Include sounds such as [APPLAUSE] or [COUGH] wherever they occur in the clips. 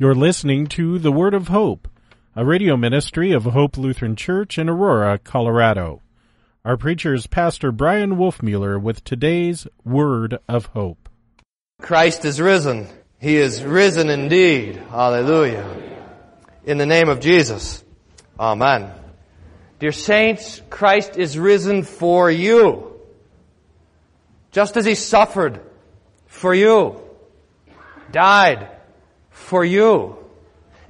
You're listening to The Word of Hope, a radio ministry of Hope Lutheran Church in Aurora, Colorado. Our preacher is Pastor Bryan Wolfmueller with today's Word of Hope. Christ is risen. He is risen indeed. Hallelujah. In the name of Jesus. Amen. Dear saints, Christ is risen for you. Just as He suffered for you, died for you.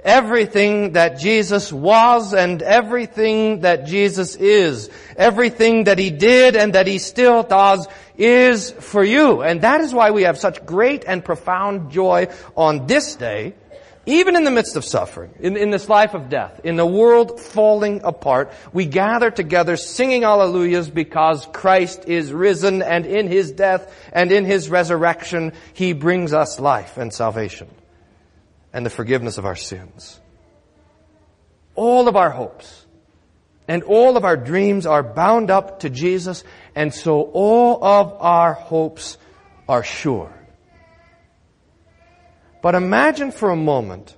Everything that Jesus was and everything that Jesus is, everything that He did and that He still does is for you. And that is why we have such great and profound joy on this day, even in the midst of suffering, in, in this life of death, in the world falling apart, we gather together singing alleluias because Christ is risen and in His death and in His resurrection, He brings us life and salvation and the forgiveness of our sins. All of our hopes and all of our dreams are bound up to Jesus, and so all of our hopes are sure. But imagine for a moment,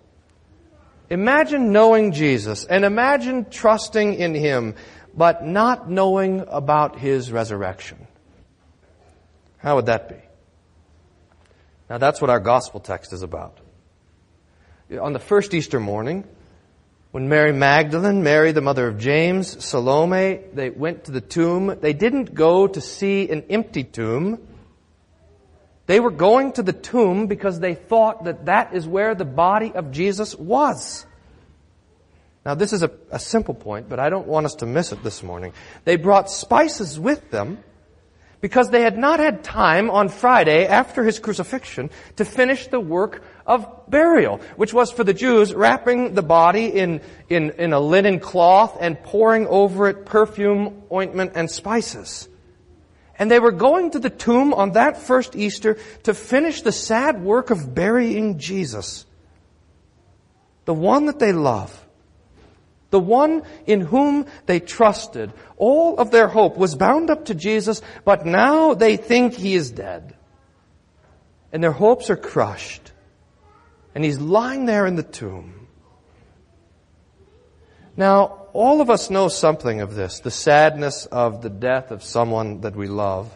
imagine knowing Jesus and imagine trusting in Him, but not knowing about His resurrection. How would that be? Now that's what our gospel text is about on the first Easter morning, when Mary Magdalene, Mary the mother of James, Salome, they went to the tomb, they didn't go to see an empty tomb. They were going to the tomb because they thought that that is where the body of Jesus was. Now this is a, a simple point, but I don't want us to miss it this morning. They brought spices with them because they had not had time on Friday after his crucifixion to finish the work of burial, which was for the Jews wrapping the body in, in, in a linen cloth and pouring over it perfume, ointment, and spices. And they were going to the tomb on that first Easter to finish the sad work of burying Jesus. The one that they love the one in whom they trusted. All of their hope was bound up to Jesus, but now they think he is dead. And their hopes are crushed. And he's lying there in the tomb. Now, all of us know something of this, the sadness of the death of someone that we love,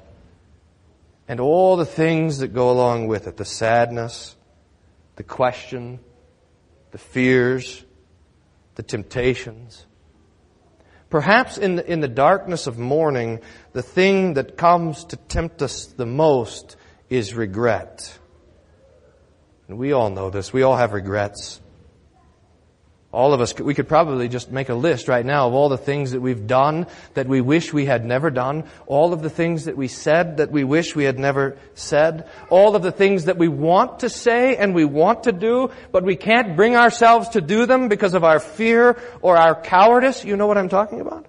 and all the things that go along with it, the sadness, the question, the fears, the temptations. Perhaps in the, in the darkness of mourning, the thing that comes to tempt us the most is regret. And we all know this. We all have regrets. All of us, we could probably just make a list right now of all the things that we've done that we wish we had never done, all of the things that we said that we wish we had never said, all of the things that we want to say and we want to do, but we can't bring ourselves to do them because of our fear or our cowardice. You know what I'm talking about?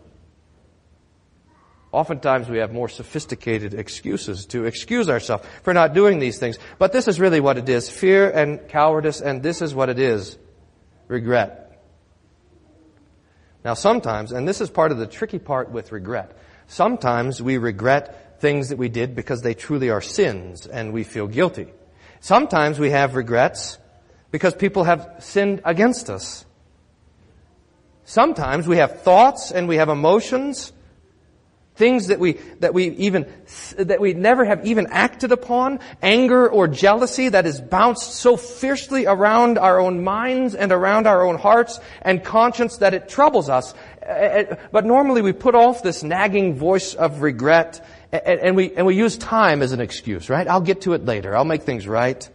Oftentimes we have more sophisticated excuses to excuse ourselves for not doing these things. But this is really what it is. Fear and cowardice, and this is what it is. Regret. Now sometimes, and this is part of the tricky part with regret, sometimes we regret things that we did because they truly are sins and we feel guilty. Sometimes we have regrets because people have sinned against us. Sometimes we have thoughts and we have emotions Things that we, that we even, that we never have even acted upon, anger or jealousy that is bounced so fiercely around our own minds and around our own hearts and conscience that it troubles us. But normally we put off this nagging voice of regret and we, and we use time as an excuse, right? I'll get to it later. I'll make things right.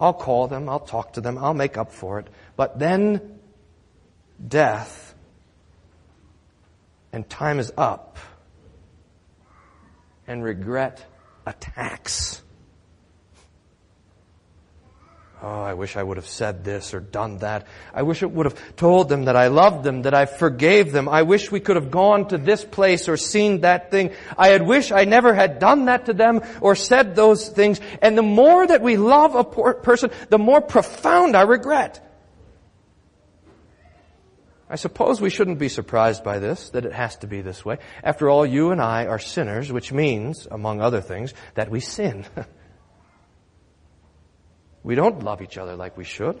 I'll call them. I'll talk to them. I'll make up for it. But then death and time is up and regret attacks. Oh, I wish I would have said this or done that. I wish it would have told them that I loved them, that I forgave them. I wish we could have gone to this place or seen that thing. I had wished I never had done that to them or said those things. And the more that we love a person, the more profound our regret. I suppose we shouldn't be surprised by this, that it has to be this way. After all, you and I are sinners, which means, among other things, that we sin. [LAUGHS] we don't love each other like we should.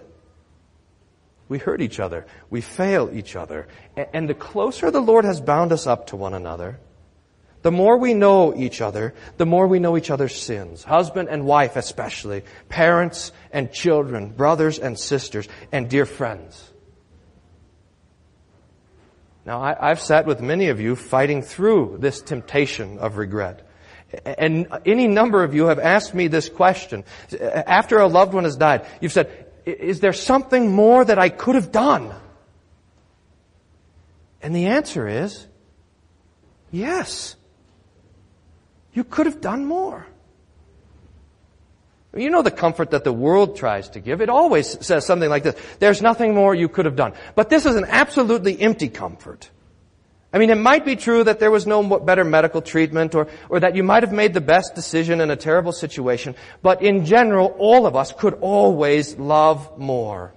We hurt each other. We fail each other. And the closer the Lord has bound us up to one another, the more we know each other, the more we know each other's sins. Husband and wife especially. Parents and children. Brothers and sisters. And dear friends. Now, I, have sat with many of you fighting through this temptation of regret. And any number of you have asked me this question. After a loved one has died, you've said, is there something more that I could have done? And the answer is, yes. You could have done more. You know the comfort that the world tries to give. It always says something like this. There's nothing more you could have done. But this is an absolutely empty comfort. I mean, it might be true that there was no better medical treatment or, or that you might have made the best decision in a terrible situation, but in general, all of us could always love more.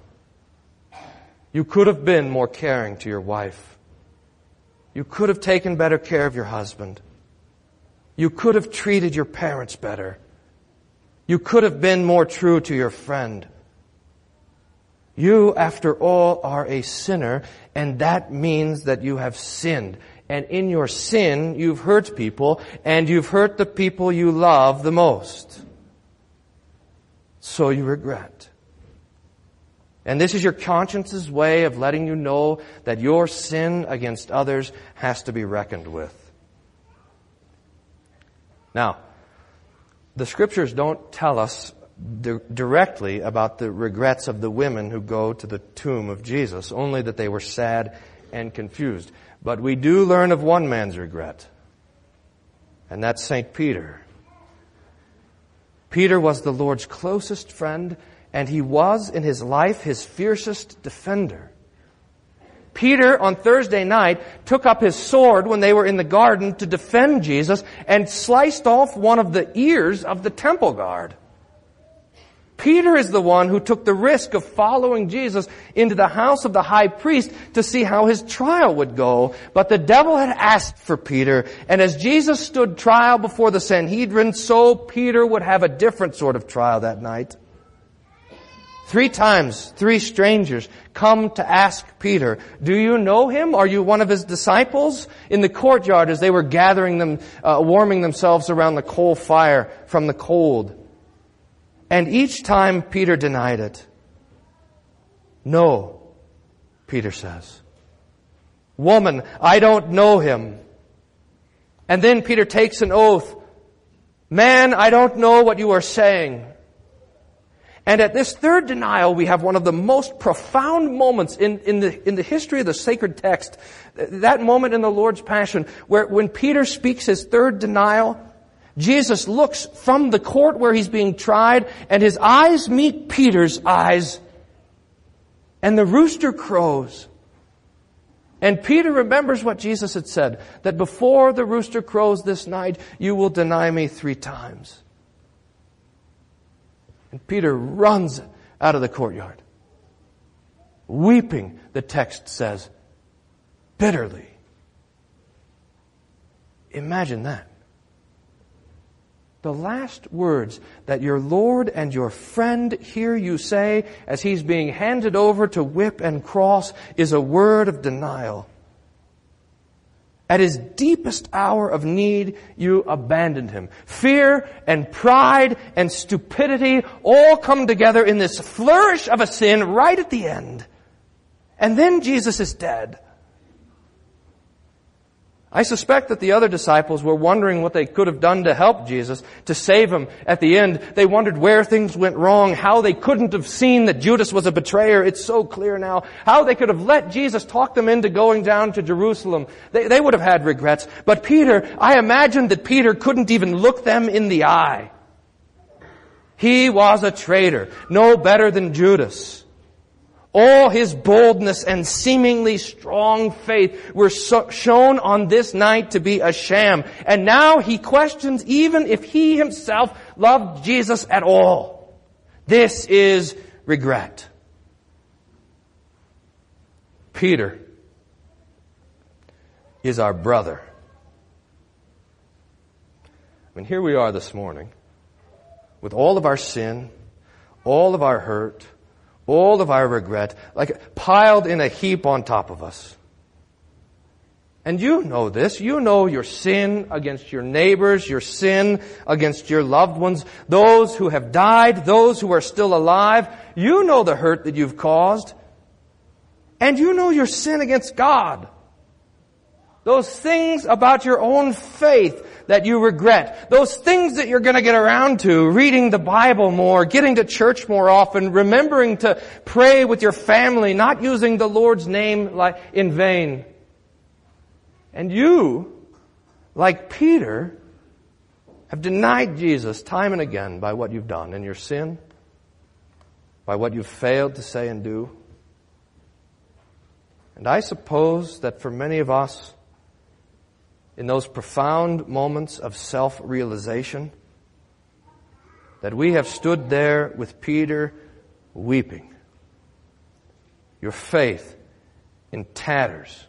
You could have been more caring to your wife. You could have taken better care of your husband. You could have treated your parents better. You could have been more true to your friend. You, after all, are a sinner, and that means that you have sinned. And in your sin, you've hurt people, and you've hurt the people you love the most. So you regret. And this is your conscience's way of letting you know that your sin against others has to be reckoned with. Now, the scriptures don't tell us di- directly about the regrets of the women who go to the tomb of Jesus, only that they were sad and confused. But we do learn of one man's regret, and that's St. Peter. Peter was the Lord's closest friend, and he was in his life his fiercest defender. Peter on Thursday night took up his sword when they were in the garden to defend Jesus and sliced off one of the ears of the temple guard. Peter is the one who took the risk of following Jesus into the house of the high priest to see how his trial would go. But the devil had asked for Peter, and as Jesus stood trial before the Sanhedrin, so Peter would have a different sort of trial that night. Three times, three strangers come to ask Peter, do you know him? Are you one of his disciples? In the courtyard as they were gathering them, uh, warming themselves around the coal fire from the cold. And each time Peter denied it. No, Peter says. Woman, I don't know him. And then Peter takes an oath. Man, I don't know what you are saying. And at this third denial, we have one of the most profound moments in, in, the, in the history of the sacred text. That moment in the Lord's Passion, where when Peter speaks his third denial, Jesus looks from the court where he's being tried and his eyes meet Peter's eyes. And the rooster crows. And Peter remembers what Jesus had said, that before the rooster crows this night, you will deny me three times. And Peter runs out of the courtyard. Weeping, the text says, bitterly. Imagine that the last words that your Lord and your friend hear you say as he's being handed over to whip and cross is a word of denial. At his deepest hour of need, you abandoned him. Fear and pride and stupidity all come together in this flourish of a sin right at the end. And then Jesus is dead. I suspect that the other disciples were wondering what they could have done to help Jesus, to save him. At the end, they wondered where things went wrong, how they couldn't have seen that Judas was a betrayer. It's so clear now. How they could have let Jesus talk them into going down to Jerusalem. They, they would have had regrets. But Peter, I imagine that Peter couldn't even look them in the eye. He was a traitor, no better than Judas. All his boldness and seemingly strong faith were so shown on this night to be a sham. And now he questions even if he himself loved Jesus at all. This is regret. Peter is our brother. I mean, here we are this morning with all of our sin, all of our hurt, all of our regret, like piled in a heap on top of us. And you know this. You know your sin against your neighbors, your sin against your loved ones, those who have died, those who are still alive. You know the hurt that you've caused. And you know your sin against God. Those things about your own faith that you regret. Those things that you're going to get around to, reading the Bible more, getting to church more often, remembering to pray with your family, not using the Lord's name in vain. And you, like Peter, have denied Jesus time and again by what you've done in your sin, by what you've failed to say and do. And I suppose that for many of us, in those profound moments of self-realization, that we have stood there with Peter weeping, your faith in tatters,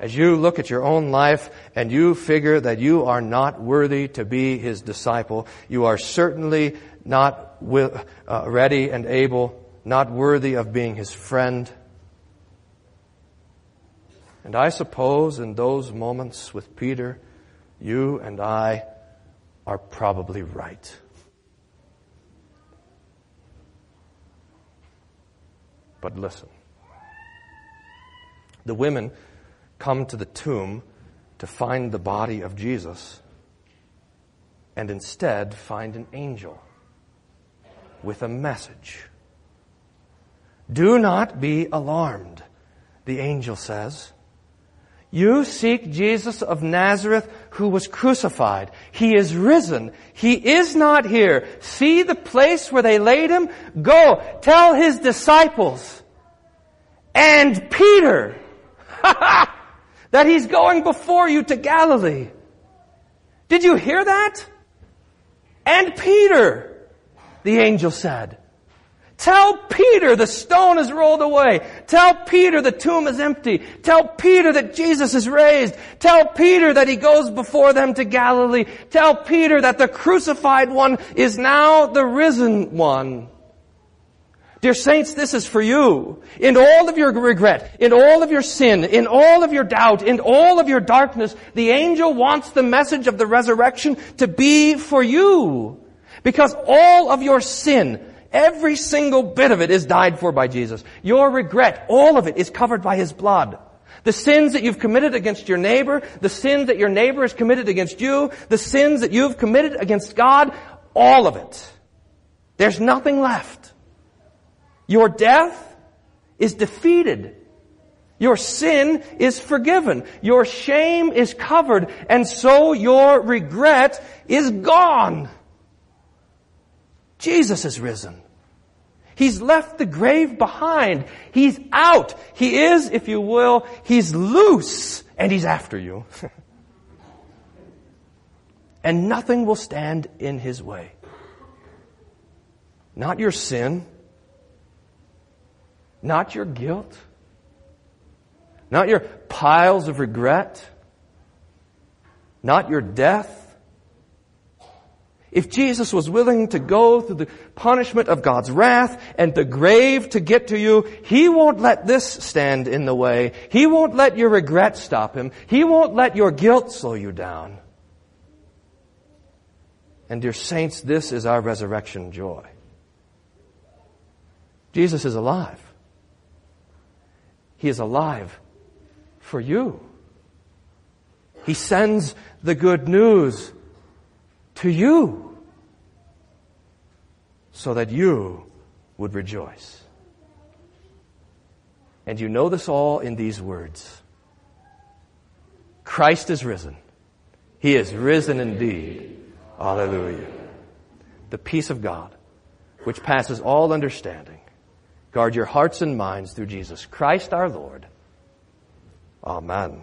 as you look at your own life and you figure that you are not worthy to be his disciple, you are certainly not uh, ready and able, not worthy of being his friend. And I suppose in those moments with Peter, you and I are probably right. But listen. The women come to the tomb to find the body of Jesus and instead find an angel with a message. Do not be alarmed, the angel says. You seek Jesus of Nazareth who was crucified. He is risen. He is not here. See the place where they laid him? Go, tell his disciples and Peter. [LAUGHS] that he's going before you to Galilee. Did you hear that? And Peter, the angel said. Tell Peter the stone is rolled away. Tell Peter the tomb is empty. Tell Peter that Jesus is raised. Tell Peter that he goes before them to Galilee. Tell Peter that the crucified one is now the risen one. Dear saints, this is for you. In all of your regret, in all of your sin, in all of your doubt, in all of your darkness, the angel wants the message of the resurrection to be for you. Because all of your sin, every single bit of it is died for by Jesus. Your regret, all of it is covered by His blood. The sins that you've committed against your neighbor, the sins that your neighbor has committed against you, the sins that you've committed against God, all of it. There's nothing left. Your death is defeated. Your sin is forgiven. Your shame is covered. And so your regret is gone. Jesus is risen. He's left the grave behind. He's out. He is, if you will, he's loose and he's after you. [LAUGHS] and nothing will stand in his way. Not your sin, not your guilt. Not your piles of regret. Not your death. If Jesus was willing to go through the punishment of God's wrath and the grave to get to you, He won't let this stand in the way. He won't let your regret stop Him. He won't let your guilt slow you down. And dear saints, this is our resurrection joy. Jesus is alive. He is alive for you. He sends the good news to you so that you would rejoice. And you know this all in these words. Christ is risen. He is risen indeed. Hallelujah. The peace of God, which passes all understanding, Guard your hearts and minds through Jesus Christ our Lord. Amen.